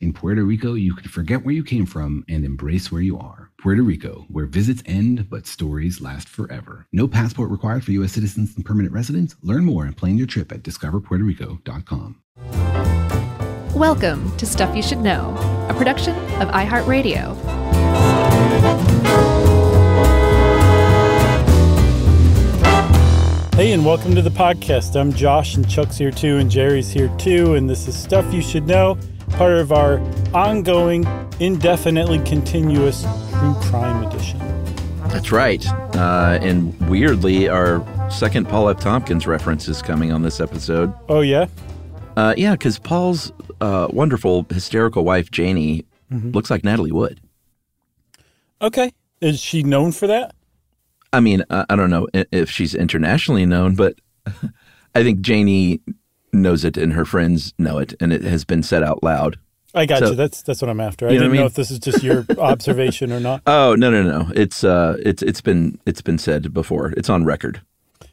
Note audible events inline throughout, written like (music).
In Puerto Rico, you can forget where you came from and embrace where you are. Puerto Rico, where visits end but stories last forever. No passport required for U.S. citizens and permanent residents. Learn more and plan your trip at discoverpuertorico.com. Welcome to Stuff You Should Know, a production of iHeartRadio. Hey, and welcome to the podcast. I'm Josh, and Chuck's here too, and Jerry's here too, and this is Stuff You Should Know, part of our ongoing, indefinitely continuous true crime edition. That's right. Uh, and weirdly, our second Paul F. Tompkins reference is coming on this episode. Oh, yeah? Uh, yeah, because Paul's uh, wonderful, hysterical wife, Janie, looks like Natalie Wood. Okay. Is she known for that? I mean, I, I don't know if she's internationally known, but (laughs) I think Janie knows it and her friends know it, and it has been said out loud. I got So- you. That's that's what I'm after. I You know didn't I know if this is just your (laughs) observation or not. Oh no no no! It's uh it's it's been it's been said before. It's on record.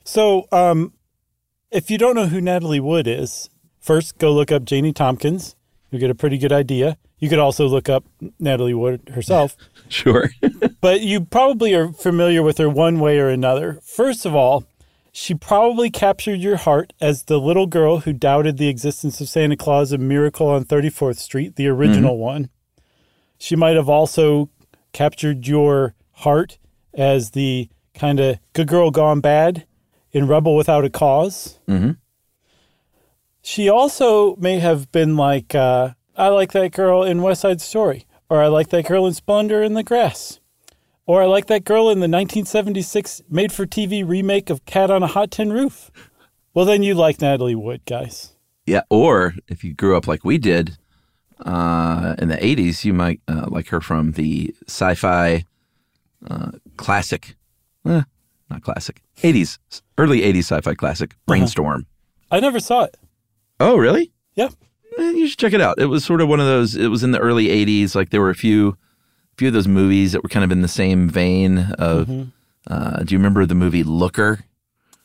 So, um, if you don't know who Natalie Wood is, first go look up Janie Tompkins. You get a pretty good idea. You could also look up Natalie Wood herself, (laughs) Sure. (laughs) but you probably are familiar with her one way or another. First of all, she probably captured your heart as the little girl who doubted the existence of Santa Claus and Miracle on 34th Street, the original one. She might have also captured your heart as the kind of good girl gone bad in Rebel Without a because Mhm. She also may have been like, uh, I like that girl in West Side Story, or I like that girl in Splendor in the Grass, or I like that girl in the 1976 made for TV remake of Cat on a Hot Tin Roof. Well, then you like Natalie Wood, guys. Yeah, or if you grew up like we did uh, in the '80s, you might uh, like her from the sci-fi uh, classic, eh, not classic, '80s, early '80s sci-fi classic, Brainstorm. I never saw it. Oh, really? Yeah. Eh, you should check it out. It was sort of one of those. It was in the early '80s. Like there were a few, few of those movies that were kind of in the same vein of. Uh, do you remember the movie Looker?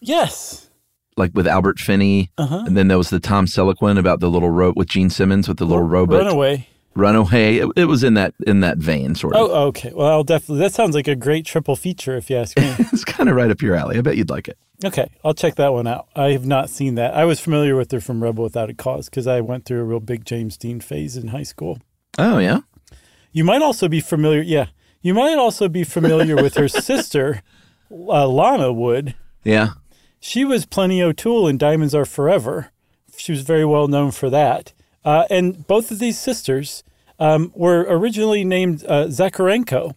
Yes. Like with Albert Finney, Uh-huh. and then there was the Tom Selleck one about the little ro- with Gene Simmons with the little robot. Runaway. Runaway. It, it was in that in that vein, sort of. Oh, okay. Well, I'll definitely. That sounds like a great triple feature, if you ask me. (laughs) It's kind of right up your alley. I bet you'd like it. okay, I'll check that one out. I have not seen that. I was familiar with her from Rebel Without a Cause because I went through a real big James Dean phase in high school. Oh yeah. You might also be familiar. Yeah, you might also be familiar with her (laughs) sister, uh, Lana Wood. Yeah. She was Plenty O'Toole in Diamonds Are Forever. She was very well known for that. Uh, and both of these sisters um, were originally named uh, Zakharenko.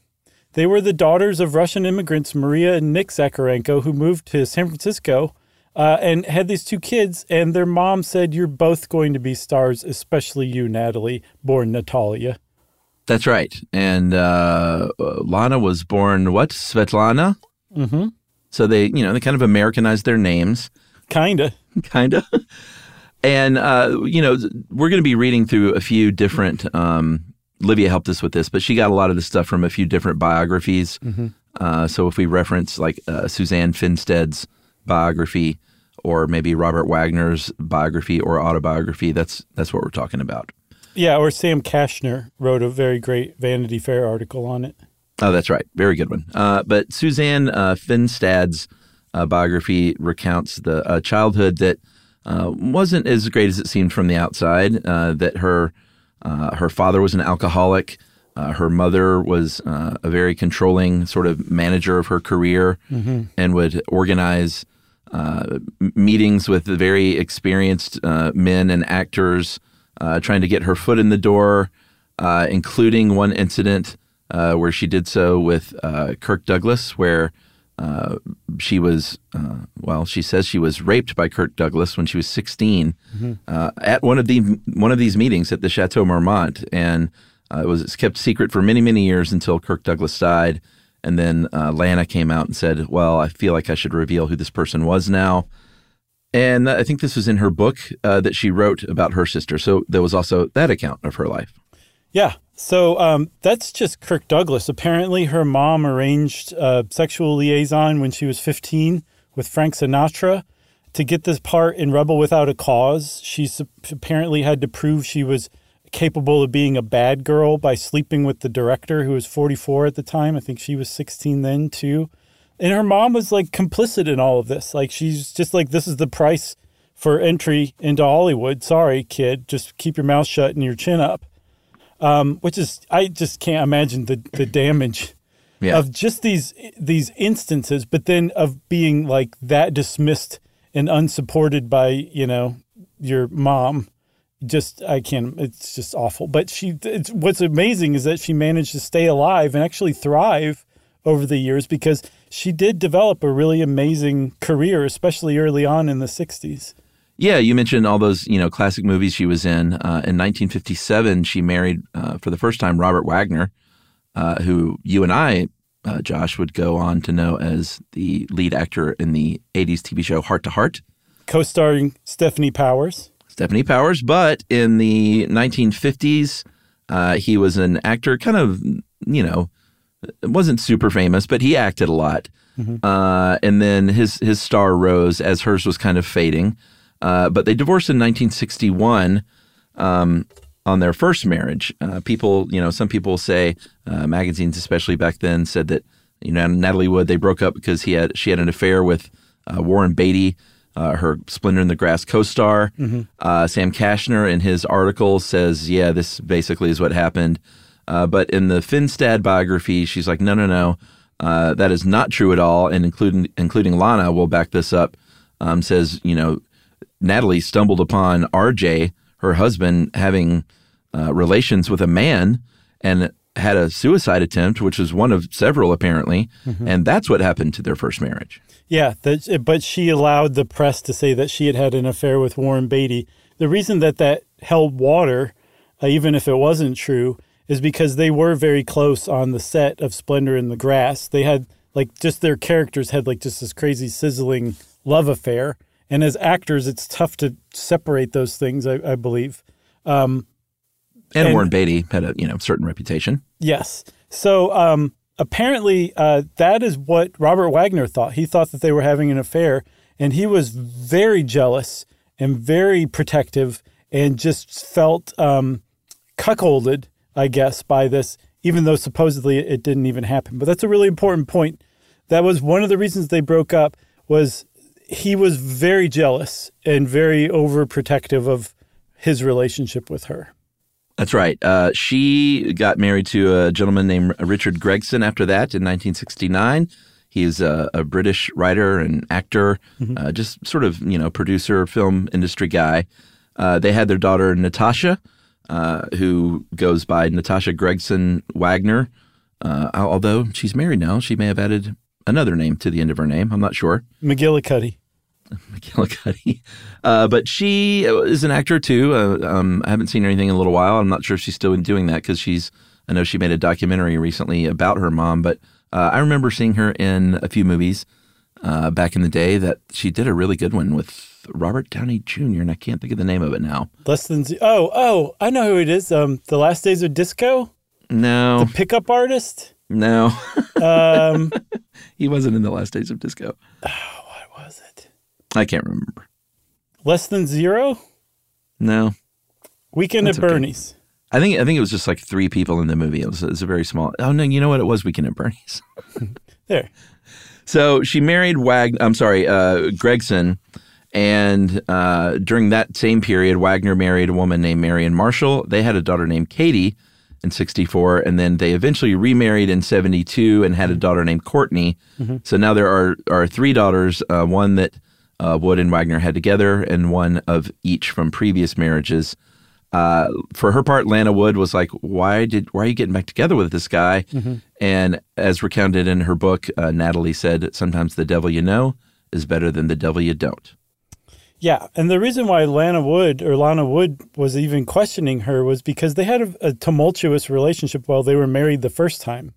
They were the daughters of Russian immigrants Maria and Nick Zakharenko, who moved to San Francisco uh, and had these two kids. And their mom said, You're both going to be stars, especially you, Natalie, born Natalia. That's right. And uh, Lana was born what? Svetlana. Mm-hmm. So they, you know, they kind of Americanized their names, Kinda. (laughs) kind of. And uh, you know, we're going to be reading through a few different. Um, Livia helped us with this, but she got a lot of the stuff from a few different biographies. Uh, so if we reference like uh, Suzanne Finstad's biography, or maybe Robert Wagner's biography or autobiography, that's that's what we're talking about. Yeah, or Sam Kashner wrote a very great Vanity Fair article on it. Oh, that's right. Very good one. Uh, but Suzanne uh, Finstad's uh, biography recounts the uh, childhood that uh, wasn't as great as it seemed from the outside. Uh, that her Uh, her father was an alcoholic. Uh, her mother was uh, a very controlling sort of manager of her career and would organize uh, meetings with very experienced uh, men and actors, uh, trying to get her foot in the door, uh, including one incident uh, where she did so with uh, Kirk Douglas, where uh, she was, uh, well, she says she was raped by Kirk Douglas when she was 16 uh, at one of the one of these meetings at the Chateau Marmont, and uh, it was kept secret for many many years until Kirk Douglas died, and then uh, Lana came out and said, "Well, I feel like I should reveal who this person was now." And I think this was in her book uh, that she wrote about her sister. So there was also that account of her life. Yeah. So um, that's just Kirk Douglas. Apparently, her mom arranged a sexual liaison when she was 15 with Frank Sinatra to get this part in Rebel Without a Cause. She apparently had to prove she was capable of being a bad girl by sleeping with the director, who was 44 at the time. I think she was 16 then, too. And her mom was like complicit in all of this. Like, she's just like, this is the price for entry into Hollywood. Sorry, kid. Just keep your mouth shut and your chin up um, which is I just can't imagine the the damage Yeah. of just these these instances, but then of being like that dismissed and unsupported by you know your mom. Just I can't. It's just awful. But she. It's what's amazing is that she managed to stay alive and actually thrive over the years because she did develop a really amazing career, especially early on in the '60s. Yeah, you mentioned all those you know classic movies she was in. Uh, in 1957, she married uh, for the first time Robert Wagner, uh, who you and I, uh, Josh, would go on to know as the lead actor in the 80s TV show Hart to Hart. Co-starring Stefanie Powers. Stefanie Powers. But in the 1950s, uh, he was an actor, kind of, you know, wasn't super famous, but he acted a lot. Uh, and then his his star rose as hers was kind of fading. Uh, but they divorced in 1961 um, on their first marriage. Uh, people, you know, some people say uh, magazines, especially back then, said that you know Natalie Wood they broke up because he had she had an affair with uh, Warren Beatty, uh, her Splendor in the Grass co-star. Uh, Sam Kashner in his article says, yeah, this basically is what happened. Uh, but in the Finstad biography, she's like, no, no, no, uh, that is not true at all. And including including Lana will back this up. Um, says, you know, Natalie stumbled upon RJ, her husband, having uh, relations with a man and had a suicide attempt, which was one of several apparently, and that's what happened to their first marriage. Yeah, that, but she allowed the press to say that she had had an affair with Warren Beatty. The reason that that held water, uh, even if it wasn't true, is because they were very close on the set of Splendor in the Grass. They had like just their characters had like just this crazy sizzling love affair, and as actors, it's tough to separate those things. I, I believe. And, And- Warren Beatty had a you know certain reputation. Yes. So um, apparently, uh, that is what Robert Wagner thought. He thought that they were having an affair, and he was very jealous and very protective, and just felt um, cuckolded, I guess, by this, even though supposedly it didn't even happen. But that's a really important point. That was one of the reasons they broke up. Was he was very jealous and very overprotective of his relationship with her. That's right. Uh, she got married to a gentleman named Richard Gregson after that in 1969. He's a, a British writer and actor, uh, just sort of, you know, producer, film industry guy. Uh, they had their daughter, Natasha, uh, who goes by Natasha Gregson Wagner. Uh, although she's married now, she may have added another name to the end of her name. I'm not sure. McGillicuddy. (laughs) McGillicuddy. Uh, but she is an actor too. Uh, um, I haven't seen anything in a little while. I'm not sure if she's still doing that because she's. I know she made a documentary recently about her mom, but uh, I remember seeing her in a few movies uh, back in the day. That she did a really good one with Robert Downey Jr. and I can't think of the name of it now. Less than z- oh oh I know who it is. Um, the Last Days of Disco, No, The pickup artist. no, (laughs) Um, he wasn't in the Last Days of Disco. what was it? I can't remember. Less than zero. No, Weekend That's at okay. Bernie's. I think I think it was just like three people in the movie. It was, it was a very small. Oh no, you know what? It was Weekend at Bernie's. (laughs) There. So she married Wag. I'm sorry, uh, Gregson, And uh, during that same period, Wagner married a woman named Marion Marshall. They had a daughter named Katie in 64, and then they eventually remarried in 72 and had a daughter named Courtney. Mm-hmm. So now there are, are three daughters, uh, one that uh, Wood and Wagner had together, and one of each from previous marriages. Uh, for her part, Lana Wood was like, "Why did why are you getting back together with this guy?" Mm-hmm. And as recounted in her book, uh, Natalie said, "Sometimes the devil you know is better than the devil you don't." Yeah, and the reason why Lana Wood or Lana Wood was even questioning her was because they had a, a tumultuous relationship while they were married the first time.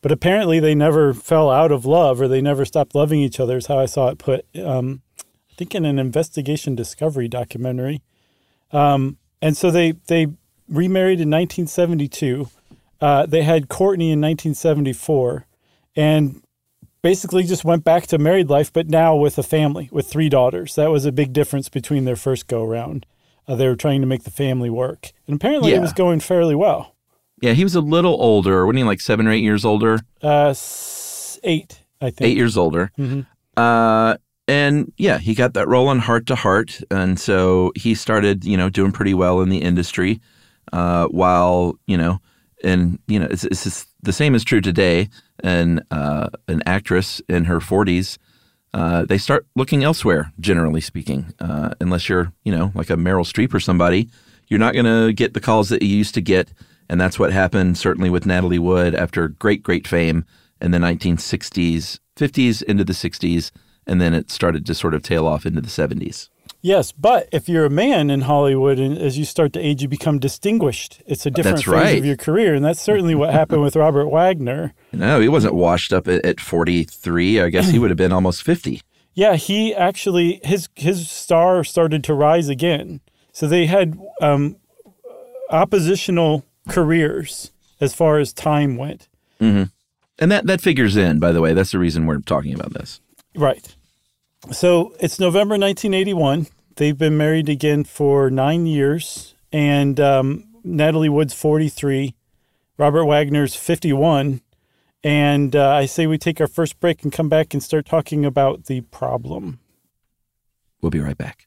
But apparently, they never fell out of love, or they never stopped loving each other. Is how I saw it put. Um, I think in an investigation discovery documentary. Um, and so they they remarried in 1972. Uh, they had Courtney in 1974, and basically just went back to married life, but now with a family with three daughters. That was a big difference between their first go around. Uh, they were trying to make the family work, and apparently yeah. it was going fairly well. Yeah, he was a little older. Wasn't he like seven or eight years older? Uh, eight, I think. Eight years older. Mm-hmm. Uh, and yeah, he got that role on Hart to Hart. and so he started, you know, doing pretty well in the industry. Uh, while you know, and you know, it's, it's the same is true today. And uh, an actress in her forties, uh, they start looking elsewhere. Generally speaking, uh, unless you're, you know, like a Meryl Streep or somebody, you're not going to get the calls that you used to get. And that's what happened certainly with Natalie Wood after great, great fame in the 1960s, 50s into the 60s, and then it started to sort of tail off into the 70s. Yes, but if you're a man in Hollywood and as you start to age, you become distinguished. It's a different that's phase right. of your career, and that's certainly what happened with Robert (laughs) Wagner. No, he wasn't washed up at, at 43. I guess he would have been almost 50. (clears throat) Yeah, he actually his his star started to rise again. So they had um, oppositional careers as far as time went. Mm-hmm. And that that figures in, by the way. That's the reason we're talking about this. Right. So it's November 1981. They've been married again for nine years, and um, Natalie Wood's 43, Robert Wagner's 51. And uh, I say we take our first break and come back and start talking about the problem. We'll be right back.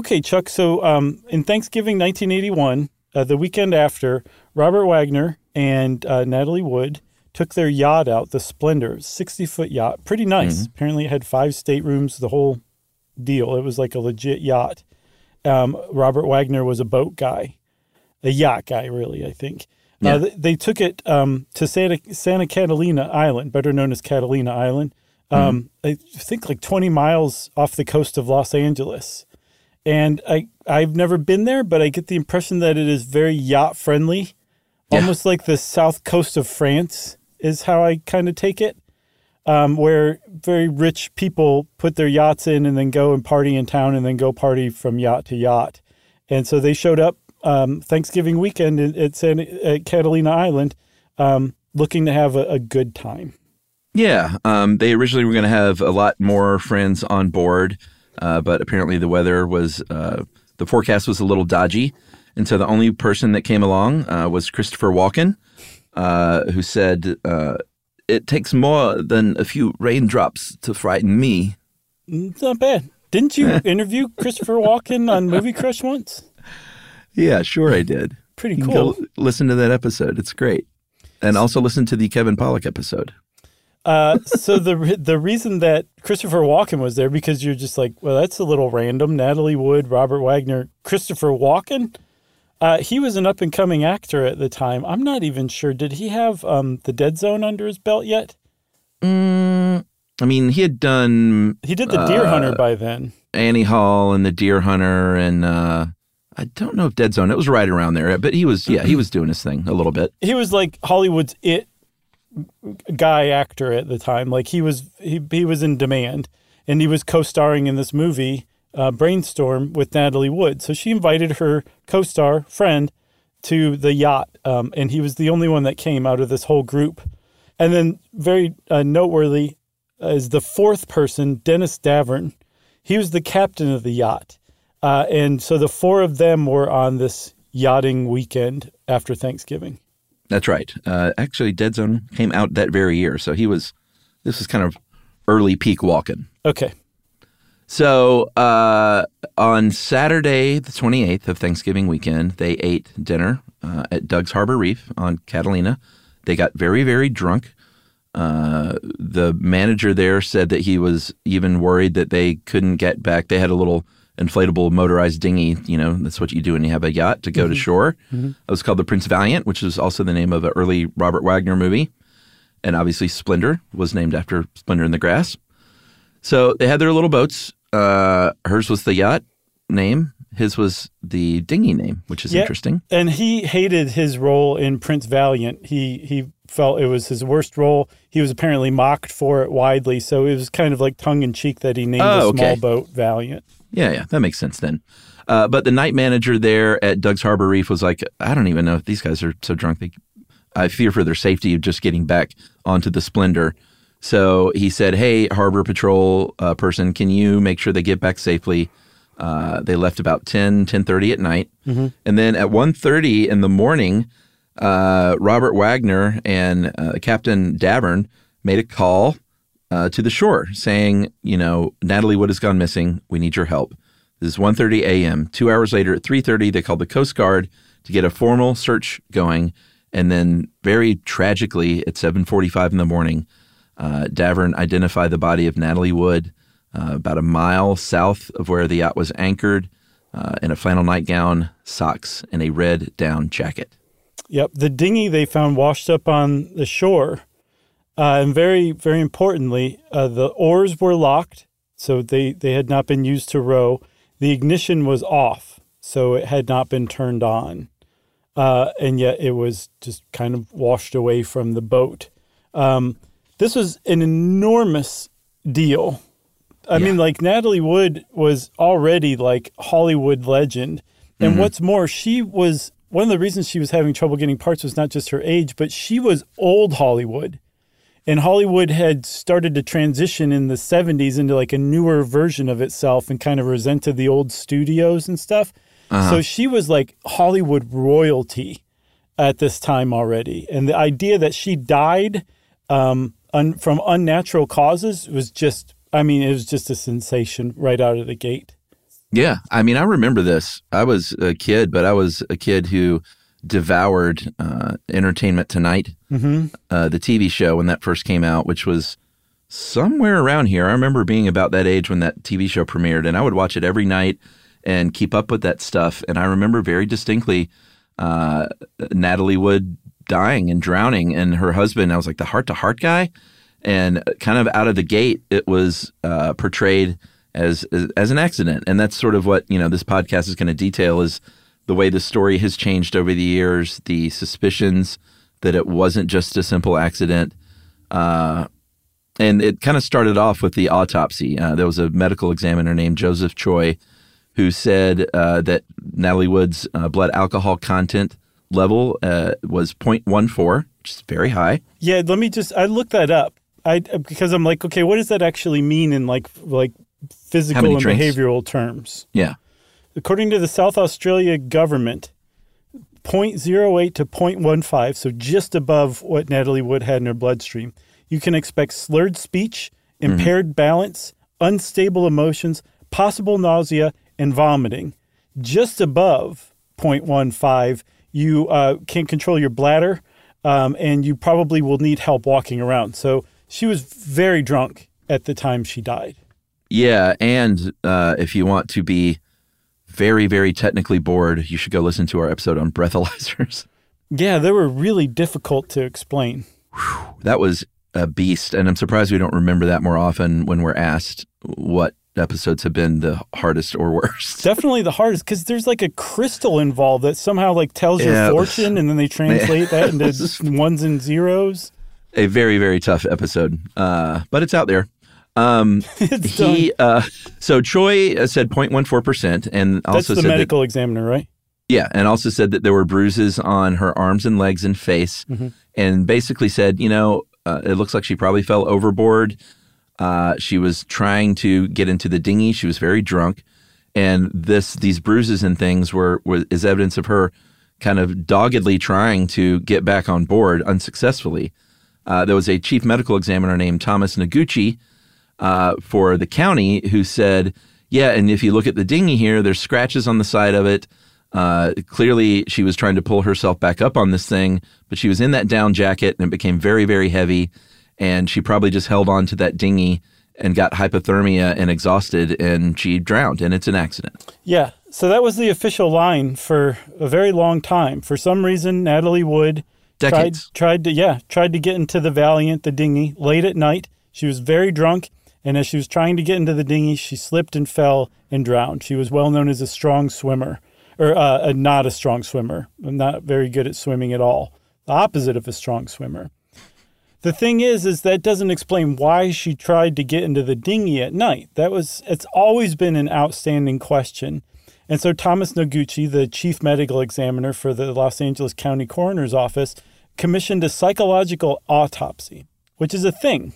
Okay, Chuck. So um, in Thanksgiving 1981, uh, the weekend after, Robert Wagner and uh, Natalie Wood took their yacht out, the Splendor, 60 foot yacht. Pretty nice. Apparently, it had five staterooms, the whole deal. It was like a legit yacht. Um, Robert Wagner was a boat guy, a yacht guy, really, I think. Yeah. Uh, they, they took it um, to Santa, Santa Catalina Island, better known as Catalina Island. Um, I think like 20 miles off the coast of Los Angeles. And I, I've never been there, but I get the impression that it is very yacht friendly, Yeah. almost like the south coast of France is how I kind of take it, um, where very rich people put their yachts in and then go and party in town and then go party from yacht to yacht. And so they showed up um, Thanksgiving weekend at, San, at Catalina Island um, looking to have a, a good time. Yeah, um, they originally were going to have a lot more friends on board, uh, but apparently the weather was uh, the forecast was a little dodgy, and so the only person that came along uh, was Christopher Walken, uh, who said, uh, "It takes more than a few raindrops to frighten me." It's not bad. Didn't you (laughs) interview Christopher Walken on Movie Crush once? Yeah, sure, I did. Pretty cool. Listen to that episode; it's great, and also listen to the Kevin Pollak episode. Uh, so the the reason that Christopher Walken was there because you're just like, well, that's a little random. Natalie Wood, Robert Wagner, Christopher Walken. Uh, he was an up and coming actor at the time. I'm not even sure. Did he have um, the Dead Zone under his belt yet? Mm, I mean, he had done He did the Deer Uh, Hunter by then. Annie Hall and the Deer Hunter, and uh, I don't know if Dead Zone. It was right around there, but he was yeah, he was doing his thing a little bit. He was like Hollywood's it guy actor at the time. Like he was he he was in demand, and he was co-starring in this movie uh, Brainstorm with Natalie Wood. So she invited her co-star friend to the yacht, um, and he was the only one that came out of this whole group. And then very uh, noteworthy is the fourth person, Dennis Davern. He was the captain of the yacht, uh, and so the four of them were on this yachting weekend after Thanksgiving. That's right. Uh, actually, Dead Zone came out that very year, so he was. This was kind of early peak Walken. Okay. So uh, on Saturday, the 28th of Thanksgiving weekend, they ate dinner uh, at Doug's Harbor Reef on Catalina. They got very, very drunk. Uh, the manager there said that he was even worried that they couldn't get back. They had a little inflatable motorized dinghy. You know, that's what you do when you have a yacht to go to shore. It was called the Prince Valiant, which is also the name of an early Robert Wagner movie. And obviously, Splendor was named after Splendor in the Grass. So they had their little boats. Uh, hers was the yacht name. His was the dinghy name, which is Yeah. interesting. And he hated his role in Prince Valiant. He he felt it was his worst role. He was apparently mocked for it widely, so it was kind of like tongue in cheek that he named Oh, a small okay. boat Valiant. Yeah, yeah, that makes sense then. Uh, but the night manager there at Doug's Harbor Reef was like, I don't even know if these guys are so drunk. They, I fear for their safety of just getting back onto the Splendor. So he said, "Hey, Harbor Patrol uh, person, can you make sure they get back safely?" Uh, they left about 10, 10.30 at night. And then at 1.30 in the morning, uh, Robert Wagner and uh, Captain Davern made a call uh, to the shore saying, you know, Natalie Wood has gone missing. We need your help. This is 1.30 a.m. Two hours later at 3.30, they called the Coast Guard to get a formal search going. And then very tragically at 7.45 in the morning, uh, Davern identified the body of Natalie Wood uh, about a mile south of where the yacht was anchored uh, in a flannel nightgown, socks, and a red down jacket. Yep, the dinghy they found washed up on the shore, uh, and very very importantly, uh, the oars were locked, so they they had not been used to row. The ignition was off, so it had not been turned on. uh, and yet it was just kind of washed away from the boat. Um, this was an enormous deal. I Yeah. mean, like Natalie Wood was already like Hollywood legend. And what's more, she was one of the reasons she was having trouble getting parts was not just her age, but she was old Hollywood. And Hollywood had started to transition in the 70s into like a newer version of itself and kind of resented the old studios and stuff. So she was like Hollywood royalty at this time already. And the idea that she died um, un- from unnatural causes was just, I mean, it was just a sensation right out of the gate. Yeah, I mean, I remember this. I was a kid, but I was a kid who devoured uh, Entertainment Tonight, Mm-hmm. uh, the TV show when that first came out, which was somewhere around here. I remember being about that age when that TV show premiered, and I would watch it every night and keep up with that stuff. And I remember very distinctly uh, Natalie Wood dying and drowning, and her husband. I was like the Hart to Hart guy, and kind of out of the gate, it was uh, portrayed as, as as an accident, and that's sort of what you know this podcast is going to detail is the way the story has changed over the years, the suspicions that it wasn't just a simple accident. Uh, and it kind of started off with the autopsy. Uh, there was a medical examiner named Joseph Choi who said uh, that Natalie Wood's uh, blood alcohol content level uh, was 0.14, which is very high. Yeah, let me just, I looked that up. I because I'm like, okay, what does that actually mean in like like physical and drinks? behavioral terms? Yeah. According to the South Australia government, 0.08 to 0.15, so just above what Natalie Wood had in her bloodstream, you can expect slurred speech, impaired balance, unstable emotions, possible nausea, and vomiting. Just above 0.15, you uh, can control your bladder, um, and you probably will need help walking around. So she was very drunk at the time she died. Yeah. And uh, if you want to be very, very technically bored, you should go listen to our episode on breathalyzers. (laughs) Yeah, they were really difficult to explain. that was a beast. And I'm surprised we don't remember that more often when we're asked what episodes have been the hardest or worst. (laughs) definitely the hardest because there's like a crystal involved that somehow like tells Yeah, your fortune and then they (laughs) translate that into ones and zeros. a very very tough episode uh, but it's out there um, (laughs) he uh, so Choi uh, said 0.14% and That's also the said medical examiner, right? yeah and also said that there were bruises on her arms and legs and face Mm-hmm. and basically said you know uh, it looks like she probably fell overboard. Uh, she was trying to get into the dinghy. She was very drunk. And this these bruises and things were, were is evidence of her kind of doggedly trying to get back on board unsuccessfully. Uh, there was a chief medical examiner named Thomas Noguchi uh, for the county who said, "Yeah, and if you look at the dinghy here, there's scratches on the side of it. Uh, clearly, she was trying to pull herself back up on this thing, but she was in that down jacket, and it became very, very heavy, and she probably just held on to that dinghy." And got hypothermia and exhausted, and she drowned, and it's an accident. Yeah. So that was the official line for a very long time. For some reason, Natalie Wood tried tried to yeah tried to get into the Valiant, the dinghy, late at night. She was very drunk, and as she was trying to get into the dinghy, she slipped and fell and drowned. She was well known as a strong swimmer, or uh, not a strong swimmer, not very good at swimming at all. The opposite of a strong swimmer. The thing is, is that doesn't explain why she tried to get into the dinghy at night. That was, it's always been an outstanding question. And so Thomas Noguchi, the chief medical examiner for the Los Angeles County Coroner's Office, commissioned a psychological autopsy, which is a thing.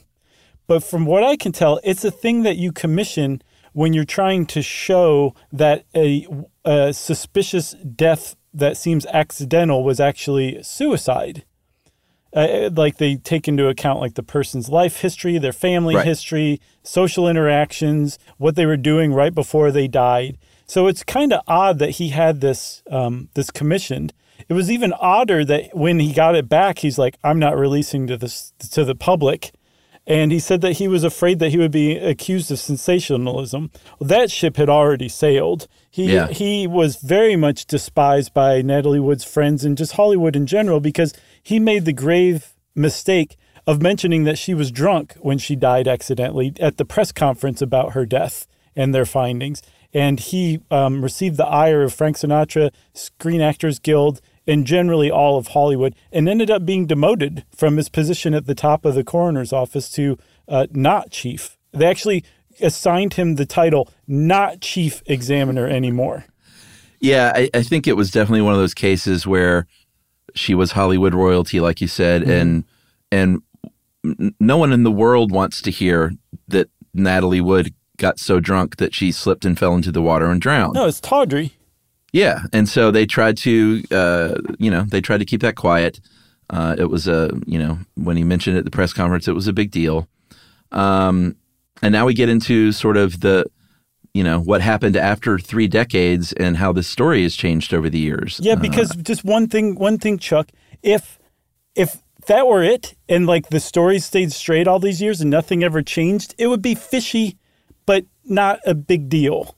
But from what I can tell, it's a thing that you commission when you're trying to show that a, a suspicious death that seems accidental was actually suicide uh, like they take into account like the person's life history, their family Right. history, social interactions, what they were doing right before they died. So it's kind of odd that he had this um, this commissioned. It was even odder that when he got it back, he's like, "I'm not releasing to this to the public," and he said that he was afraid that he would be accused of sensationalism. Well, that ship had already sailed. He Yeah. he was very much despised by Natalie Wood's friends and just Hollywood in general because he made the grave mistake of mentioning that she was drunk when she died accidentally at the press conference about her death and their findings. And he um, received the ire of Frank Sinatra, Screen Actors Guild, and generally all of Hollywood, and ended up being demoted from his position at the top of the coroner's office to uh, not chief. They actually assigned him the title not chief examiner anymore. Yeah, I, I think it was definitely one of those cases where she was Hollywood royalty, like you said, Mm-hmm. and and no one in the world wants to hear that Natalie Wood got so drunk that she slipped and fell into the water and drowned. No, it's Tawdry. Yeah, and so they tried to, uh, you know, they tried to keep that quiet. Uh, it was a, you know, when he mentioned it at the press conference, it was a big deal. Um, and now we get into sort of the, you know, what happened after three decades and how this story has changed over the years. Yeah, because just one thing, one thing, Chuck. If if that were it, and like the story stayed straight all these years and nothing ever changed, it would be fishy, but not a big deal.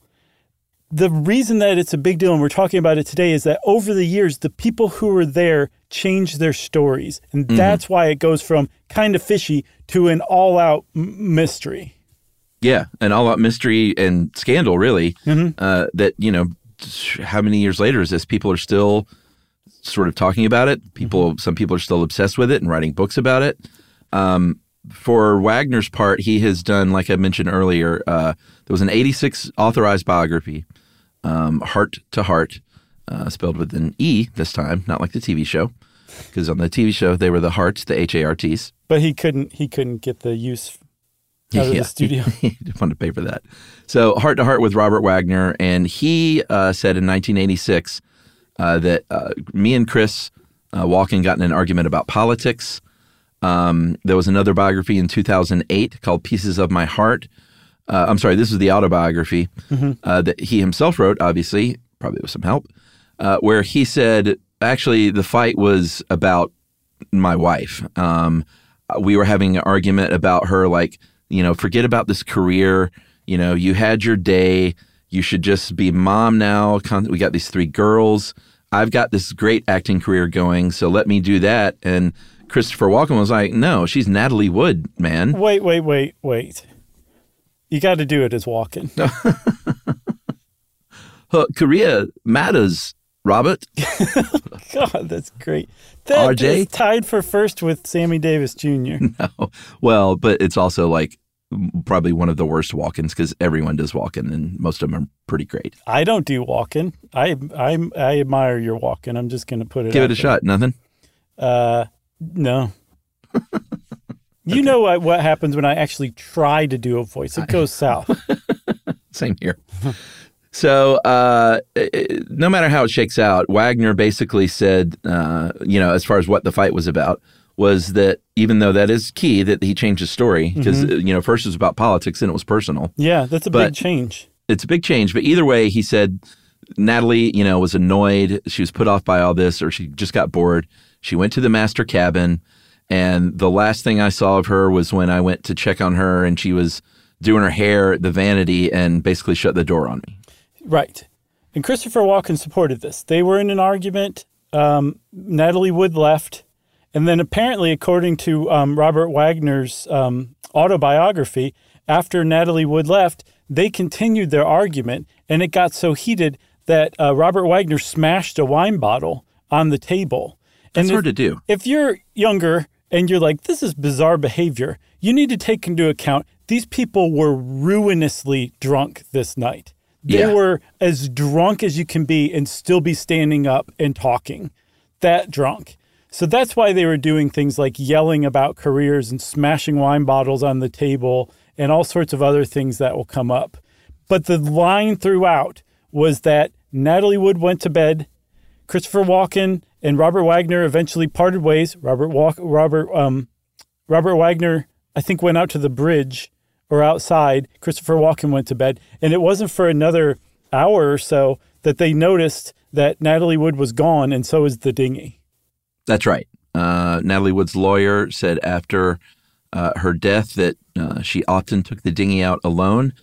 The reason that it's a big deal and we're talking about it today is that over the years, the people who were there changed their stories, and that's why it goes from kind of fishy to an all-out m- mystery. Yeah, an all-out mystery and scandal, really. Uh, that you know, how many years later is this? People are still sort of talking about it. People, some people are still obsessed with it and writing books about it. Um, for Wagner's part, he has done, like I mentioned earlier, uh, there was an '86 authorized biography, um, Heart to Heart, uh, spelled with an E this time, not like the TV show, because on the TV show they were the Hearts, the H A R T's. But he couldn't. He couldn't get the use out of the studio. (laughs) he didn't want to pay for that. So, Heart to Heart with Robert Wagner, and he uh, said in 1986 uh, that uh, me and Chris uh, Walken got in an argument about politics. Um, there was another biography in 2008 called Pieces of My Heart. Uh, I'm sorry, this is the autobiography uh, that he himself wrote, obviously, probably with some help, uh, where he said, actually, the fight was about my wife. Um, we were having an argument about her, like, you know, forget about this career. You know, you had your day. You should just be mom now. We got these three girls. I've got this great acting career going, so let me do that. And Christopher Walken was like, no, she's Natalie Wood, man. Wait, wait, wait, wait. You got to do it as Walken. (laughs) Her career matters, Robert. (laughs) God, that's great. That RJ? tied for first with Sammy Davis Jr. (laughs) No. Well, but it's also like probably one of the worst Walkens because everyone does Walken and most of them are pretty great. I don't do Walken. I I I admire your Walken. I'm just going to put it. Give it a there. shot. Nothing. Uh, no. You know what, what happens when I actually try to do a voice? It goes (laughs) south. Same here. So, uh, it- no matter how it shakes out, Wagner basically said, uh, you know, as far as what the fight was about, was that even though that is key, that he changed his story because you know first it was about politics and it was personal. Yeah, that's a But- big change. It's a big change, but either way, he said Natalie, you know, was annoyed. She was put off by all this, or she just got bored. She went to the master cabin, and the last thing I saw of her was when I went to check on her, and she was doing her hair at the vanity and basically shut the door on me. Right. And Christopher Walken supported this. They were in an argument. Um, Natalie Wood left. And then, apparently, according to um, Robert Wagner's um, autobiography, after Natalie Wood left, they continued their argument. And it got so heated that uh, Robert Wagner smashed a wine bottle on the table. That's and hard if, to do. if you're younger and you're like, this is bizarre behavior, you need to take into account these people were ruinously drunk this night. They Yeah. were as drunk as you can be and still be standing up and talking. That drunk. So that's why they were doing things like yelling about careers and smashing wine bottles on the table and all sorts of other things that will come up. But the line throughout was that Natalie Wood went to bed, Christopher Walken and Robert Wagner eventually parted ways. Robert Walk, Robert um, Robert Wagner, I think, went out to the bridge or outside. Christopher Walken went to bed, and it wasn't for another hour or so that they noticed that Natalie Wood was gone, and so is the dinghy. That's right. Uh, Natalie Wood's lawyer said after uh, her death that uh, she often took the dinghy out alone.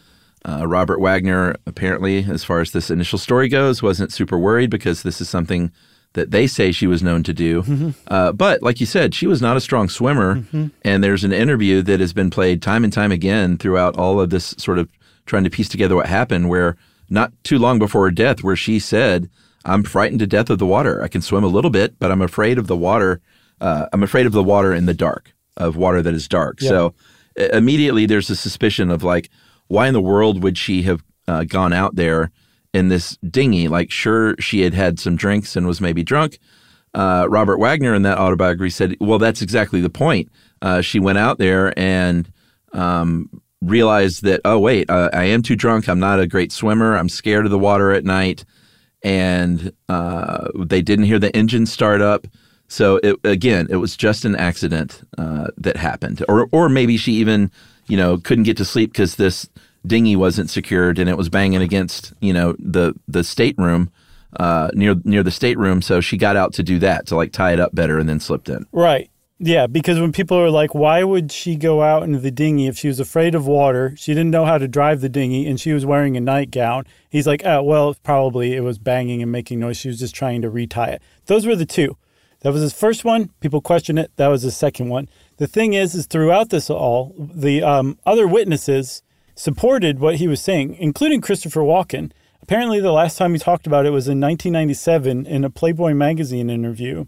Uh, Robert Wagner, apparently, as far as this initial story goes, wasn't super worried because this is something that they say she was known to do. Uh, but like you said, she was not a strong swimmer. And there's an interview that has been played time and time again throughout all of this sort of trying to piece together what happened, where not too long before her death, where she said, I'm frightened to death of the water. I can swim a little bit, but I'm afraid of the water. Uh, I'm afraid of the water in the dark, of water that is dark. Yeah. So immediately there's a suspicion of like, why in the world would she have uh, gone out there in this dinghy? Like, sure, she had had some drinks and was maybe drunk. Uh, Robert Wagner in that autobiography said, well, that's exactly the point. Uh, she went out there and um, realized that, oh, wait, uh, I am too drunk. I'm not a great swimmer. I'm scared of the water at night. And uh, they didn't hear the engine start up. So it, again, it was just an accident uh, that happened, or or maybe she even, you know, couldn't get to sleep because this dinghy wasn't secured and it was banging against, you know, the the stateroom uh, near near the stateroom. So she got out to do that to like tie it up better and then slipped in. Right. Yeah, because when people are like, why would she go out into the dinghy if she was afraid of water? She didn't know how to drive the dinghy and she was wearing a nightgown. He's like, oh, well, probably it was banging and making noise. She was just trying to retie it. Those were the two. That was his first one. People question it. That was his second one. The thing is, is throughout this all, the um, other witnesses supported what he was saying, including Christopher Walken. Apparently, the last time he talked about it was in 1997 in a Playboy magazine interview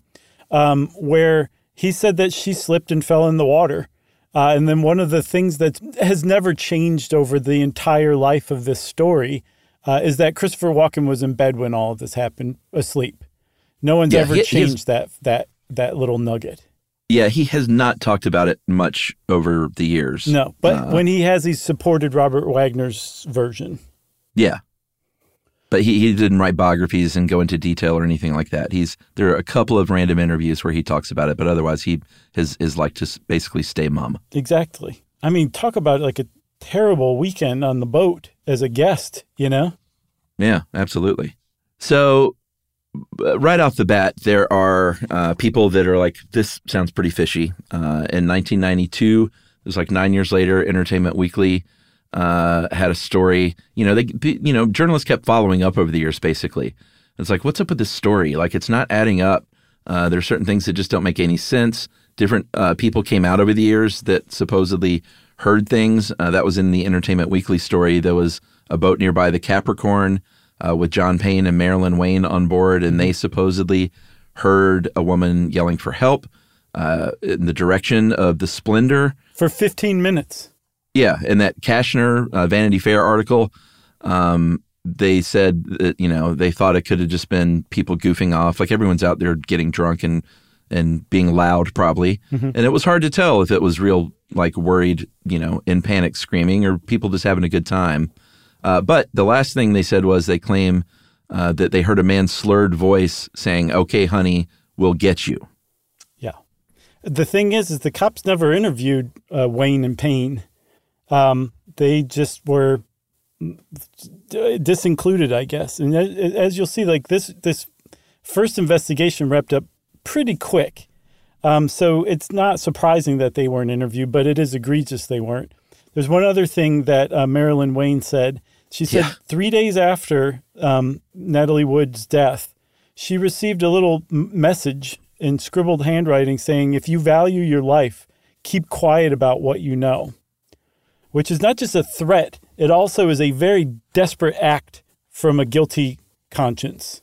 um, where he said that she slipped and fell in the water. Uh, and then one of the things that has never changed over the entire life of this story uh, is that Christopher Walken was in bed when all of this happened, asleep. No one's Yeah, ever he- changed that that that little nugget. Yeah, he has not talked about it much over the years. No, but Uh, when he has, he's supported Robert Wagner's version. Yeah. But he, he didn't write biographies and go into detail or anything like that. He's there are a couple of random interviews where he talks about it, but otherwise he is is like to basically stay mum. Exactly. I mean, talk about like a terrible weekend on the boat as a guest. You know. Yeah, absolutely. So right off the bat, there are uh, people that are like, this sounds pretty fishy. Uh, in 1992, it was like nine years later, Entertainment Weekly uh, had a story. You know, they, you know, journalists kept following up over the years. Basically, it's like, what's up with this story? Like, it's not adding up. Uh, there are certain things that just don't make any sense. Different uh, people came out over the years that supposedly heard things. Uh, that was in the Entertainment Weekly story. There was a boat nearby the Capricorn uh, with John Payne and Marilyn Wayne on board, and they supposedly heard a woman yelling for help uh, in the direction of the Splendor. For 15 minutes. Yeah, in that Kashner uh, Vanity Fair article, um, they said that you know they thought it could have just been people goofing off, like everyone's out there getting drunk and and being loud, probably. And it was hard to tell if it was real, like worried, you know, in panic screaming, or people just having a good time. Uh, but the last thing they said was they claim uh, that they heard a man's slurred voice saying, "Okay, honey, we'll get you." Yeah. The thing is, is the cops never interviewed uh, Wayne and Payne. Um, they just were d- disincluded, I guess. And as you'll see, like this, this first investigation wrapped up pretty quick. Um, so it's not surprising that they weren't interviewed, but it is egregious they weren't. There's one other thing that uh, Marilyn Wayne said. She said Yeah. three days after um, Natalie Wood's death, she received a little message in scribbled handwriting saying, If you value your life, keep quiet about what you know, which is not just a threat, it also is a very desperate act from a guilty conscience.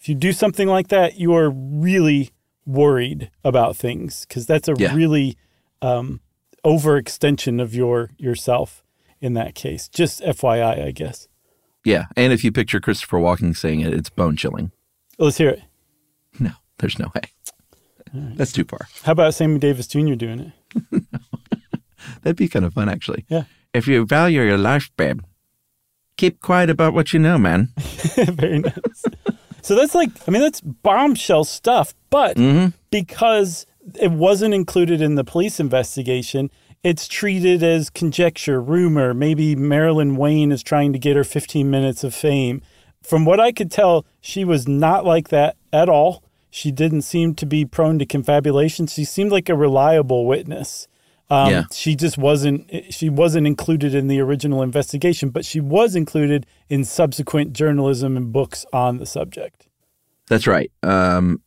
If you do something like that, you are really worried about things because that's a Yeah. really um, overextension of your yourself in that case. Just FYI, I guess. Yeah, and if you picture Christopher Walken saying it, it's bone chilling. Let's hear it. No, there's no way. That's too far. How about Sammy Davis Jr. doing it? (laughs) That'd be kind of fun, actually. Yeah. If you value your life, babe, keep quiet about what you know, man. (laughs) Very nice. so that's like, I mean, that's bombshell stuff. But mm-hmm. because it wasn't included in the police investigation, it's treated as conjecture, rumor. Maybe Marilyn Wayne is trying to get her 15 minutes of fame. From what I could tell, she was not like that at all. She didn't seem to be prone to confabulation. She seemed like a reliable witness. Um, Yeah. She just wasn't. She wasn't included in the original investigation, but she was included in subsequent journalism and books on the subject. That's right. Um,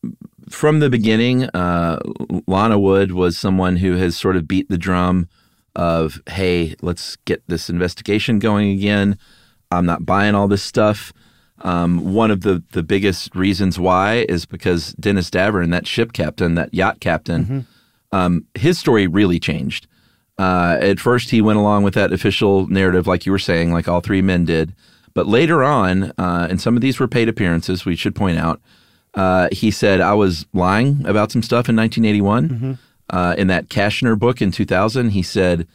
from the beginning, uh, Lana Wood was someone who has sort of beat the drum of, hey, let's get this investigation going again. I'm not buying all this stuff. Um, one of the, the biggest reasons why is because Dennis Davern, that ship captain, that yacht captain, um, his story really changed. Uh, at first, he went along with that official narrative, like you were saying, like all three men did. But later on, uh, and some of these were paid appearances, we should point out, uh, he said, I was lying about some stuff in 1981. Uh, in that Kashner book in 2000, he said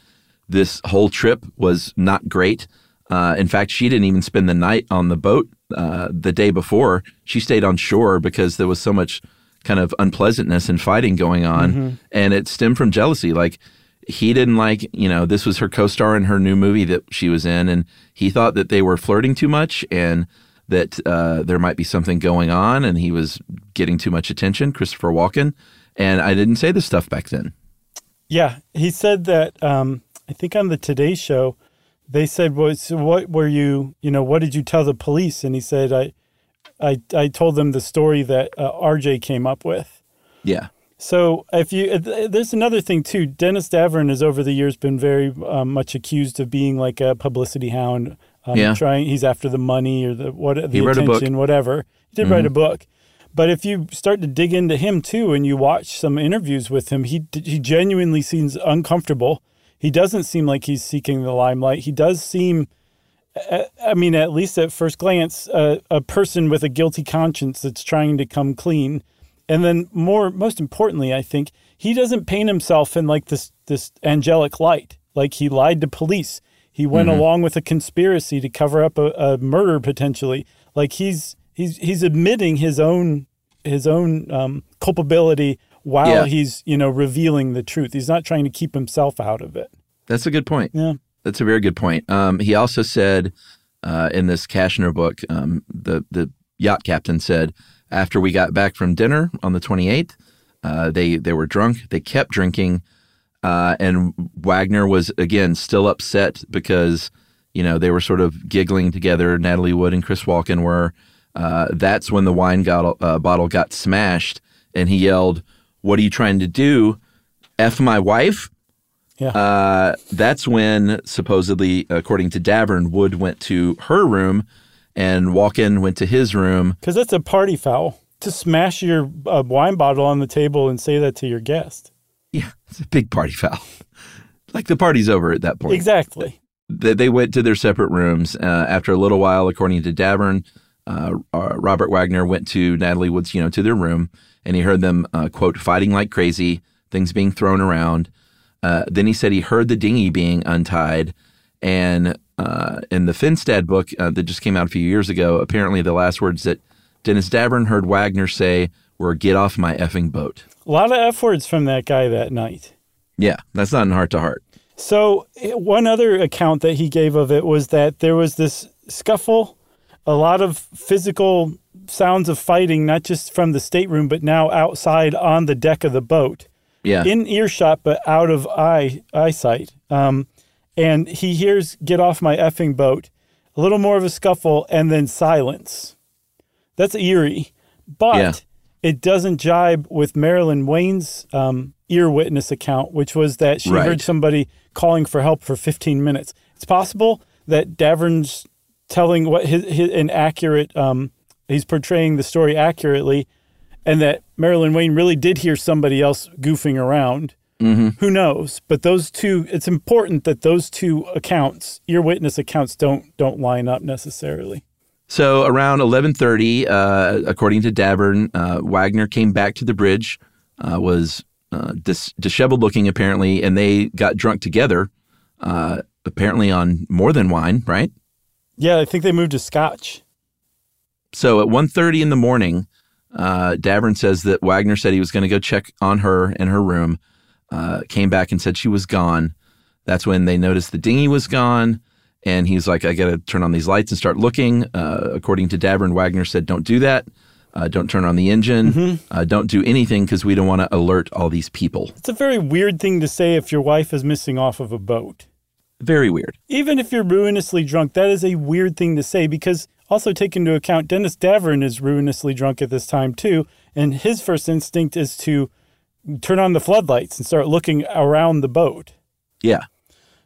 this whole trip was not great. Uh, in fact, she didn't even spend the night on the boat uh, the day before. She stayed on shore because there was so much kind of unpleasantness and fighting going on. And it stemmed from jealousy. Like, he didn't like, you know, this was her co star in her new movie that she was in. And he thought that they were flirting too much and that uh, there might be something going on. And he was getting too much attention, Christopher Walken. And I didn't say this stuff back then. Yeah, he said that. Um, I think on the Today Show, they said, "Well, so what were you? You know, what did you tell the police?" And he said, "I, I, I told them the story that uh, RJ came up with." Yeah. So if you, uh, there's another thing too. Dennis Davern has over the years been very um, much accused of being like a publicity hound. Um, Yeah. Trying, he's after the money or the what the He a attention, book. whatever. He did write a book. But if you start to dig into him too, and you watch some interviews with him, he he genuinely seems uncomfortable. He doesn't seem like he's seeking the limelight. He does seem, I mean, at least at first glance, uh, a person with a guilty conscience that's trying to come clean. And then more, most importantly, I think he doesn't paint himself in like this this angelic light. Like he lied to police. He went along with a conspiracy to cover up a, a murder potentially. Like he's he's he's admitting his own his own um, culpability while Yeah. he's you know revealing the truth. He's not trying to keep himself out of it. That's a good point. Yeah. That's a very good point. Um, he also said uh, in this Kashner book, um, the the yacht captain said after we got back from dinner on the 28th, uh, they they were drunk. They kept drinking, uh, and Wagner was again still upset because you know they were sort of giggling together. Natalie Wood and Chris Walken were. Uh, that's when the wine got, uh, bottle got smashed, and he yelled, "What are you trying to do? F my wife?" Yeah. Uh, that's when supposedly, according to Davern, Wood went to her room, and Walken went to his room. Because that's a party foul to smash your uh, wine bottle on the table and say that to your guest. Yeah, it's a big party foul. like the party's over at that point. Exactly. They, they went to their separate rooms. Uh, after a little while, according to Davern, uh, uh, Robert Wagner went to Natalie Wood's, you know, to their room, and he heard them uh, quote fighting like crazy, things being thrown around. Uh, then he said he heard the dinghy being untied, and uh, in the Finstad book uh, that just came out a few years ago, apparently the last words that Dennis Davern heard Wagner say were "Get off my effing boat." A lot of F words from that guy that night. Yeah, that's not in Hart to Hart. So, eh, one other account that he gave of it was that there was this scuffle, a lot of physical sounds of fighting, not just from the stateroom, but now outside on the deck of the boat, Yeah, in earshot, but out of eye eyesight. Um, and he hears "Get off my effing boat," a little more of a scuffle, and then silence. That's eerie, but Yeah. It doesn't jibe with Marilyn Wayne's um, ear witness account, which was that she Right. heard somebody calling for help for 15 minutes. It's possible that Davern's telling what his, his an accurate, um, he's portraying the story accurately, and that Marilyn Wayne really did hear somebody else goofing around. Who knows? But those two, it's important that those two accounts, ear witness accounts, don't don't line up necessarily. So around 11:30, uh, according to Davern, uh, Wagner came back to the bridge, uh, was uh, dis- disheveled looking apparently, and they got drunk together, uh, apparently on more than wine, right? Yeah, I think they moved to Scotch. So at 1.30 in the morning, uh, Davern says that Wagner said he was going to go check on her in her room, uh, came back and said she was gone. That's when they noticed the dinghy was gone. And he's like, I got to turn on these lights and start looking. Uh, according to Davern, Wagner said, don't do that. Uh, don't turn on the engine. Uh, don't do anything because we don't want to alert all these people. It's a very weird thing to say if your wife is missing off of a boat. Very weird. Even if you're ruinously drunk, that is a weird thing to say because also take into account Dennis Davern is ruinously drunk at this time too, and his first instinct is to turn on the floodlights and start looking around the boat. Yeah.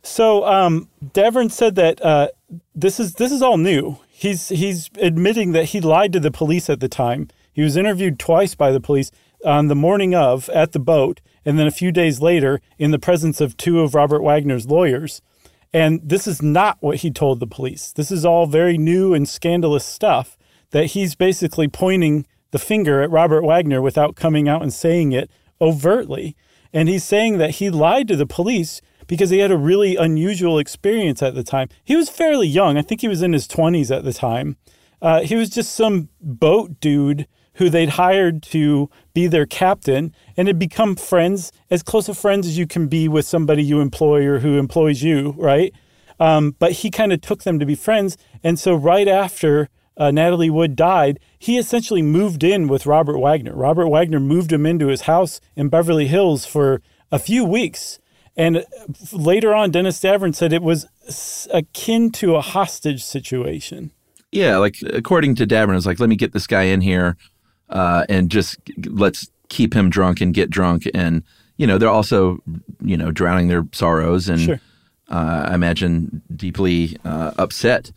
So um, Davern said that uh, this is this is all new. He's he's admitting that he lied to the police at the time. He was interviewed twice by the police on the morning of at the boat, and then a few days later in the presence of two of Robert Wagner's lawyers. And this is not what he told the police. This is all very new and scandalous stuff that he's basically pointing the finger at Robert Wagner without coming out and saying it overtly. And he's saying that he lied to the police because he had a really unusual experience at the time. He was fairly young. I think he was in his 20s at the time. Uh, he was just some boat dude who they'd hired to be their captain and had become friends, as close of friends as you can be with somebody you employ or who employs you, right? Um, but he kind of took them to be friends. And so, right after uh, Natalie Wood died, he essentially moved in with Robert Wagner. Robert Wagner moved him into his house in Beverly Hills for a few weeks. And later on, Dennis Davern said it was akin to a hostage situation. Yeah, like according to Davern, it's like, let me get this guy in here uh, and just let's keep him drunk and get drunk. And, you know, they're also, you know, drowning their sorrows and sure. uh, I imagine deeply uh, upset.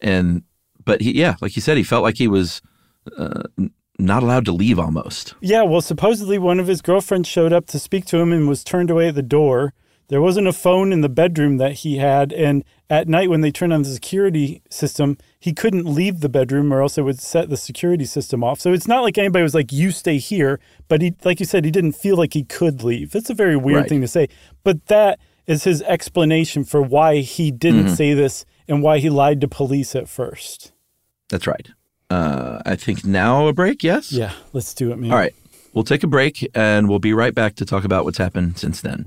And, but he, yeah, like you said, he felt like he was uh, not allowed to leave almost. Yeah. Well, supposedly one of his girlfriends showed up to speak to him and was turned away at the door. There wasn't a phone in the bedroom that he had. And at night, when they turned on the security system, he couldn't leave the bedroom or else it would set the security system off. So it's not like anybody was like, you stay here. But he, like you said, he didn't feel like he could leave. That's a very weird right. thing to say. But that is his explanation for why he didn't mm-hmm. say this and why he lied to police at first. That's right. Uh, I think now a break, yes? Yeah, let's do it, man. All right. We'll take a break and we'll be right back to talk about what's happened since then.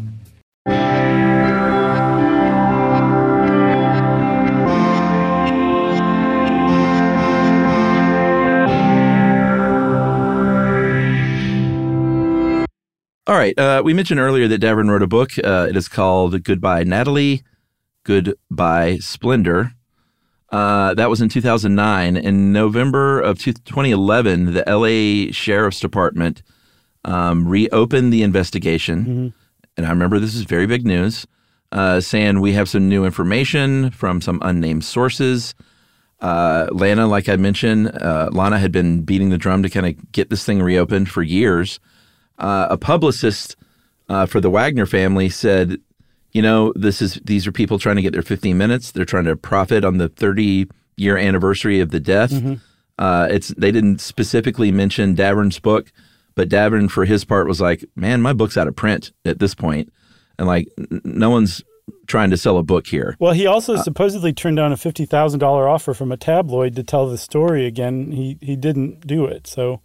All right. Uh, we mentioned earlier that Davern wrote a book. Uh, it is called Goodbye Natalie, Goodbye Splendor. Uh, that was in 2009. In November of 2011, the LA Sheriff's Department um, reopened the investigation. Mm-hmm. And I remember this is very big news, uh, saying we have some new information from some unnamed sources. Uh, Lana, like I mentioned, uh, Lana had been beating the drum to kind of get this thing reopened for years. Uh, a publicist uh, for the Wagner family said you know, this is these are people trying to get their 15 minutes. They're trying to profit on the 30 year anniversary of the death. Mm-hmm. Uh, it's they didn't specifically mention Davern's book, but Davern for his part was like, "Man, my book's out of print at this point, and like n- no one's trying to sell a book here." Well, he also uh, supposedly turned down a fifty thousand dollar offer from a tabloid to tell the story again. He he didn't do it, so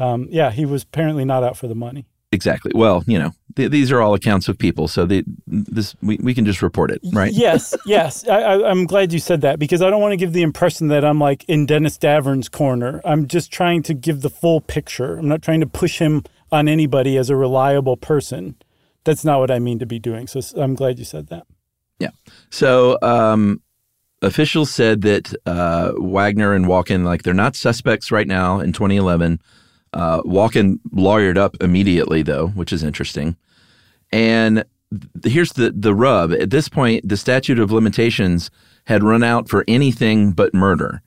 um, yeah, he was apparently not out for the money. Exactly. Well, you know, th- these are all accounts of people, so they, this we, we can just report it, right? Yes, (laughs) yes. I, am glad you said that because I don't want to give the impression that I'm like in Dennis Davern's corner. I'm just trying to give the full picture. I'm not trying to push him on anybody as a reliable person. That's not what I mean to be doing. So I'm glad you said that. Yeah. So um, officials said that uh, Wagner and Walken, like they're not suspects right now in 2011 uh, Walken lawyered up immediately, though, which is interesting. And th- here's the the rub: at this point, the statute of limitations had run out for anything but murder.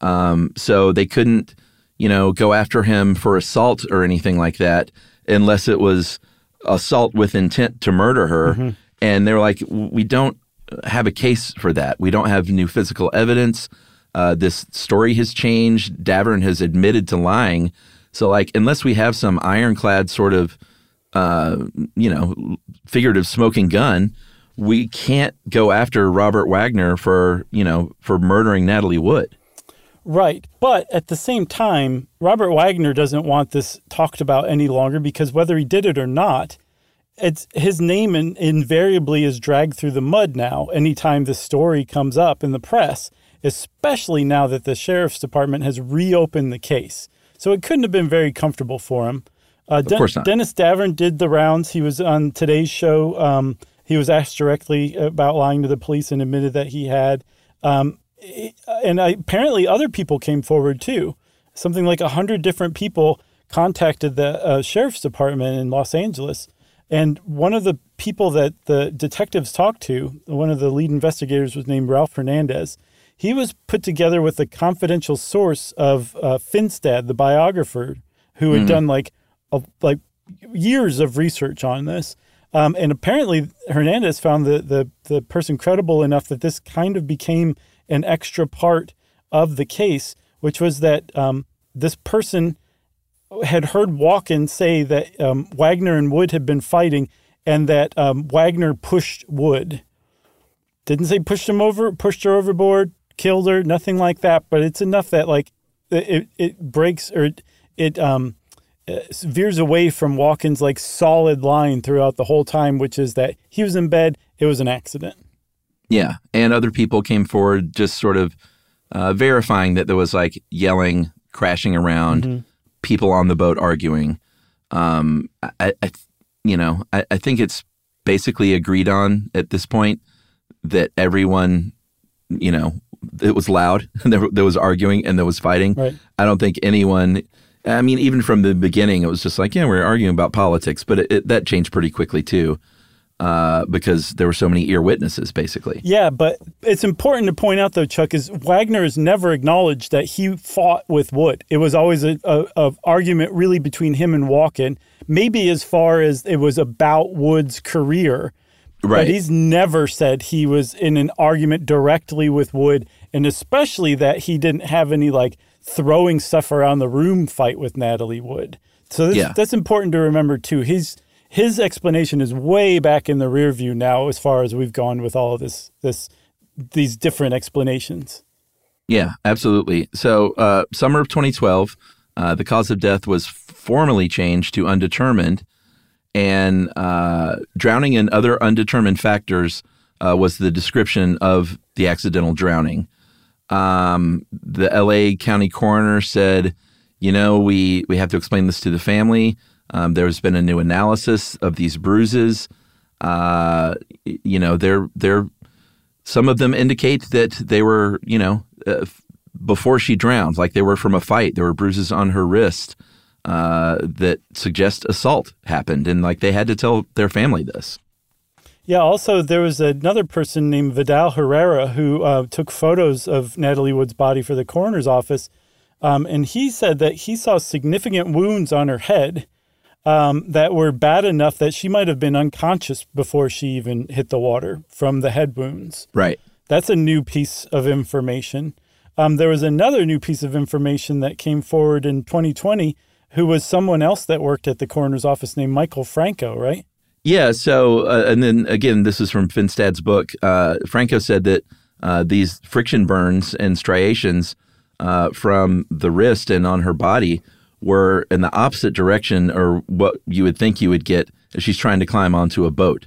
Um, so they couldn't, you know, go after him for assault or anything like that, unless it was assault with intent to murder her. Mm-hmm. And they were like, we don't have a case for that. We don't have new physical evidence. Uh, this story has changed. Davern has admitted to lying. So, like, unless we have some ironclad sort of, uh, you know, figurative smoking gun, we can't go after Robert Wagner for, you know, for murdering Natalie Wood. Right. But at the same time, Robert Wagner doesn't want this talked about any longer because whether he did it or not, it's his name in, invariably is dragged through the mud now anytime the story comes up in the press, especially now that the sheriff's department has reopened the case. So it couldn't have been very comfortable for him. Uh, of Den- course not. Dennis Davern did the rounds. He was on today's show. Um, he was asked directly about lying to the police and admitted that he had. Um, and I, apparently, other people came forward too. Something like a hundred different people contacted the uh, sheriff's department in Los Angeles. And one of the people that the detectives talked to, one of the lead investigators, was named Ralph Hernandez he was put together with a confidential source of uh, Finstad, the biographer, who had mm-hmm. done like a, like years of research on this. Um, and apparently, Hernandez found the, the the person credible enough that this kind of became an extra part of the case, which was that um, this person had heard Walken say that um, Wagner and Wood had been fighting, and that um, Wagner pushed Wood. Didn't say pushed him over, pushed her overboard, killed her, nothing like that. But it's enough that like it it breaks or it, it um uh, veers away from Walken's like solid line throughout the whole time, which is that he was in bed. It was an accident. Yeah, and other people came forward, just sort of uh, verifying that there was like yelling, crashing around, mm-hmm. people on the boat arguing. Um, I, I you know, I, I think it's basically agreed on at this point that everyone, you know, it was loud. (laughs) there, there was arguing and there was fighting. Right. I don't think anyone. I mean, even from the beginning, it was just like, yeah, we're arguing about politics, but it, it, that changed pretty quickly too, uh, because there were so many ear witnesses, basically. Yeah, but it's important to point out, though, Chuck, is Wagner has never acknowledged that he fought with Wood. It was always a, a, a argument really between him and Walken, maybe as far as it was about Wood's career Right. But he's never said he was in an argument directly with Wood, and especially that he didn't have any like throwing stuff around the room fight with Natalie Wood. So this, yeah. that's important to remember too. His his explanation is way back in the rear view now, as far as we've gone with all of this this these different explanations. Yeah, absolutely. So uh, summer of 2012, uh, the cause of death was formally changed to undetermined and uh, drowning and other undetermined factors uh, was the description of the accidental drowning. Um, the LA County coroner said, you know, we, we have to explain this to the family. Um, there's been a new analysis of these bruises. Uh, you know, they're they're some of them indicate that they were, you know, uh, before she drowned, like they were from a fight. There were bruises on her wrist uh, that suggest assault happened, and like they had to tell their family this. Yeah, also, there was another person named Vidal Herrera who uh, took photos of Natalie Wood's body for the coroner's office. Um, and he said that he saw significant wounds on her head um, that were bad enough that she might have been unconscious before she even hit the water from the head wounds. Right. That's a new piece of information. Um, there was another new piece of information that came forward in 2020 who was someone else that worked at the coroner's office named Michael Franco, right? Yeah. So, uh, and then again, this is from Finstad's book. Uh, Franco said that uh, these friction burns and striations uh, from the wrist and on her body were in the opposite direction, or what you would think you would get if she's trying to climb onto a boat.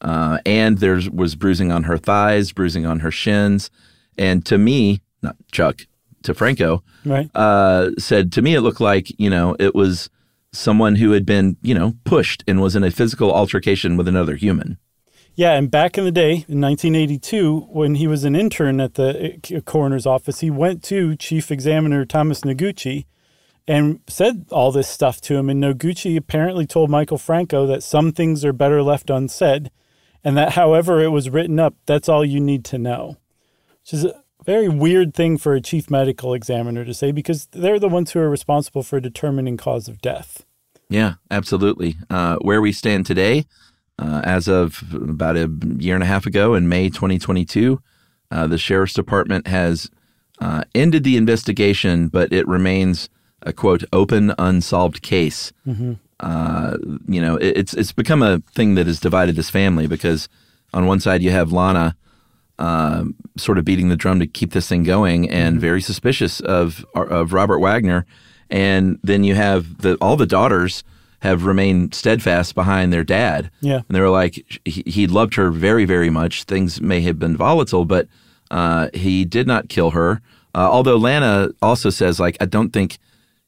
Uh, and there was bruising on her thighs, bruising on her shins. And to me, not Chuck, to Franco, Right. uh, said to me it looked like you know it was someone who had been you know pushed and was in a physical altercation with another human. Yeah, and back in the day, in 1982, when he was an intern at the uh, coroner's office, he went to Chief Examiner Thomas Noguchi and said all this stuff to him. And Noguchi apparently told Michael Franco that some things are better left unsaid, and that however it was written up, that's all you need to know. Which is very weird thing for a chief medical examiner to say because they're the ones who are responsible for determining cause of death. Yeah, absolutely. Uh, where we stand today, uh, as of about a year and a half ago in May 2022, uh, the sheriff's department has uh, ended the investigation, but it remains a quote open unsolved case. Uh, you know, it, it's it's become a thing that has divided this family because on one side you have Lana. Uh, sort of beating the drum to keep this thing going, and very suspicious of of Robert Wagner, and then you have the all the daughters have remained steadfast behind their dad. Yeah. And they were like, he, he loved her very, very much. Things may have been volatile, but uh, he did not kill her. Uh, although Lana also says, like, I don't think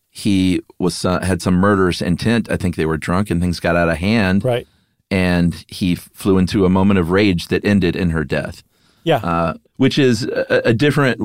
he was uh, had some murderous intent. I think they were drunk and things got out of hand. Right. And he flew into a moment of rage that ended in her death, Yeah. uh, which is a, a different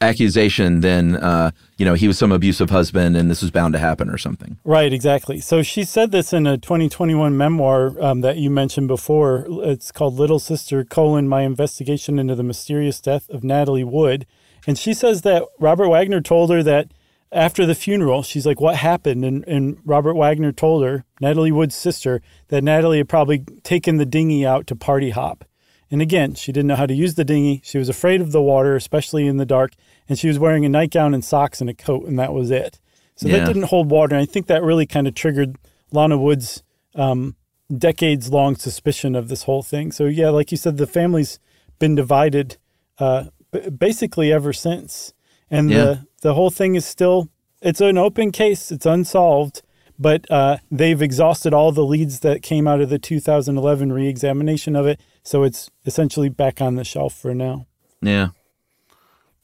accusation than, uh, you know, he was some abusive husband and this was bound to happen or something. Right, exactly. So she said this in a 2021 memoir um, that you mentioned before. It's called Little Sister, colon, My Investigation into the Mysterious Death of Natalie Wood. And she says that Robert Wagner told her that after the funeral, she's like, what happened? And, and Robert Wagner told her, Natalie Wood's sister, that Natalie had probably taken the dinghy out to party hop. And again, she didn't know how to use the dinghy. She was afraid of the water, especially in the dark. And she was wearing a nightgown and socks and a coat, and that was it. So Yeah. that didn't hold water. And I think that really kind of triggered Lana Wood's um, decades long suspicion of this whole thing. So, yeah, like you said, the family's been divided uh, b- basically ever since. And Yeah. the, the whole thing is still, it's an open case, it's unsolved. But uh, they've exhausted all the leads that came out of the 2011 reexamination of it. So it's essentially back on the shelf for now. Yeah.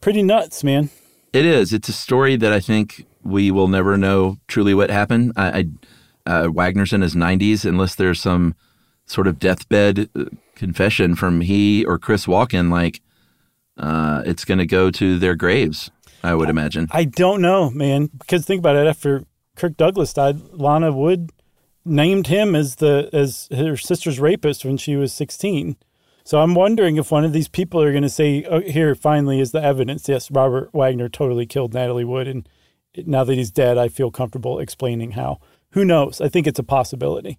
Pretty nuts, man. It is. It's a story that I think we will never know truly what happened. I, I uh, Wagner's in his 90s, unless there's some sort of deathbed uh, confession from he or Chris Walken, like uh, it's going to go to their graves. I would imagine. I don't know, man. Because think about it. After Kirk Douglas died, Lana Wood named him as the as her sister's rapist when she was 16. So I'm wondering if one of these people are going to say, oh, "Here, finally, is the evidence. Yes, Robert Wagner totally killed Natalie Wood, and now that he's dead, I feel comfortable explaining how." Who knows? I think it's a possibility.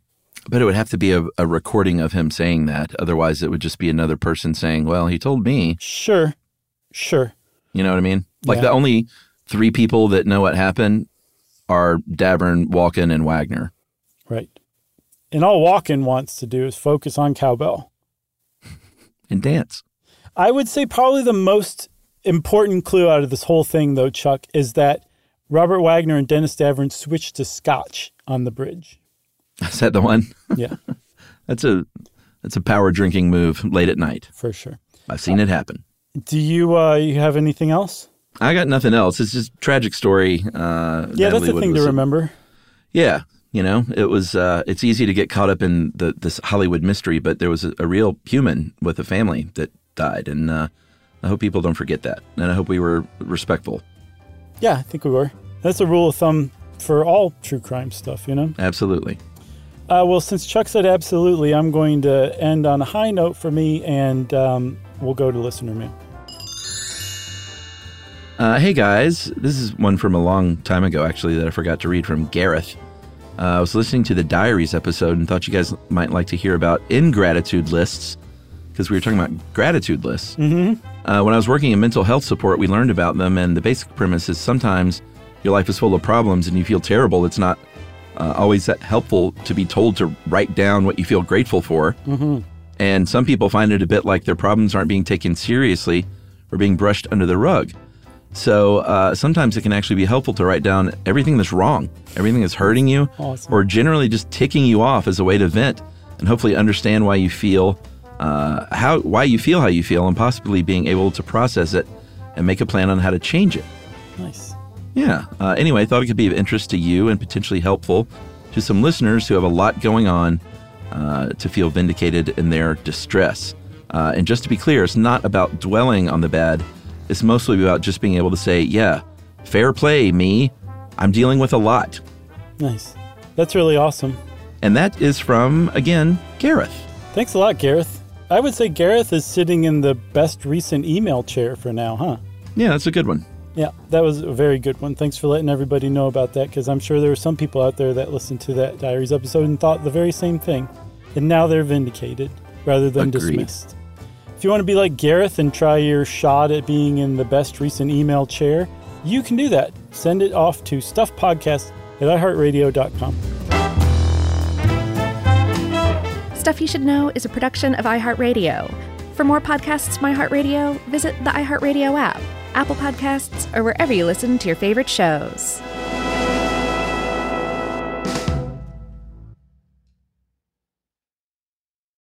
But it would have to be a, a recording of him saying that. Otherwise, it would just be another person saying, "Well, he told me." Sure, sure. You know what I mean? Like Yeah. the only three people that know what happened are Davern, Walken, and Wagner. And all Walken wants to do is focus on cowbell. (laughs) And dance. I would say probably the most important clue out of this whole thing, though, Chuck, is that Robert Wagner and Dennis Davern switched to scotch on the bridge. (laughs) Is that the one? Yeah, (laughs) That's a that's a power drinking move late at night. for sure. I've seen it happen. Do you uh, you have anything else? I got nothing else. It's just a tragic story. Uh, Yeah, Natalie that's the Wood thing to remember. Yeah, You know, it was uh, it's easy to get caught up in the, this Hollywood mystery, but there was a, a real human with a family that died, and uh, I hope people don't forget that, and I hope we were respectful. Yeah, I think we were. That's a rule of thumb for all true crime stuff, you know? Absolutely. Uh, well, since Chuck said absolutely, I'm going to end on a high note for me, and um, we'll go to listener mail. Uh, hey guys, this is one from a long time ago, actually, that I forgot to read from Gareth. Uh, I was listening to the Diaries episode and thought you guys might like to hear about ingratitude lists because we were talking about gratitude lists. Mm-hmm. Uh, when I was working in mental health support, we learned about them, and the basic premise is sometimes your life is full of problems and you feel terrible. It's not uh, always that helpful to be told to write down what you feel grateful for. Mm-hmm. And some people find it a bit like their problems aren't being taken seriously or being brushed under the rug. So uh, sometimes it can actually be helpful to write down everything that's wrong, everything that's hurting you, Awesome. or generally just ticking you off as a way to vent and hopefully understand why you feel uh, how why you feel how you feel, and possibly being able to process it and make a plan on how to change it. Nice. Yeah. Uh, anyway, I thought it could be of interest to you and potentially helpful to some listeners who have a lot going on uh, to feel vindicated in their distress. Uh, and just to be clear, it's not about dwelling on the bad. It's mostly about just being able to say, yeah, fair play, me. I'm dealing with a lot. Nice. That's really awesome. And that is from, again, Gareth. Thanks a lot, Gareth. I would say Gareth is sitting in the best recent email chair for now, huh? Yeah, that's a good one. Yeah, that was a very good one. Thanks for letting everybody know about that because I'm sure there were some people out there that listened to that Diaries episode and thought the very same thing. And now they're vindicated rather than Agreed. dismissed. You want to be like Gareth and try your shot at being in the best recent email chair, you can do that. Send it off to stuffpodcast at iheartradio.com. Stuff You Should Know is a production of iHeartRadio. For more podcasts from iHeartRadio, visit the iHeartRadio app, Apple Podcasts, or wherever you listen to your favorite shows.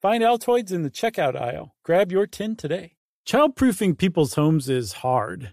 Find Altoids in the checkout aisle. Grab your tin today. Childproofing people's homes is hard,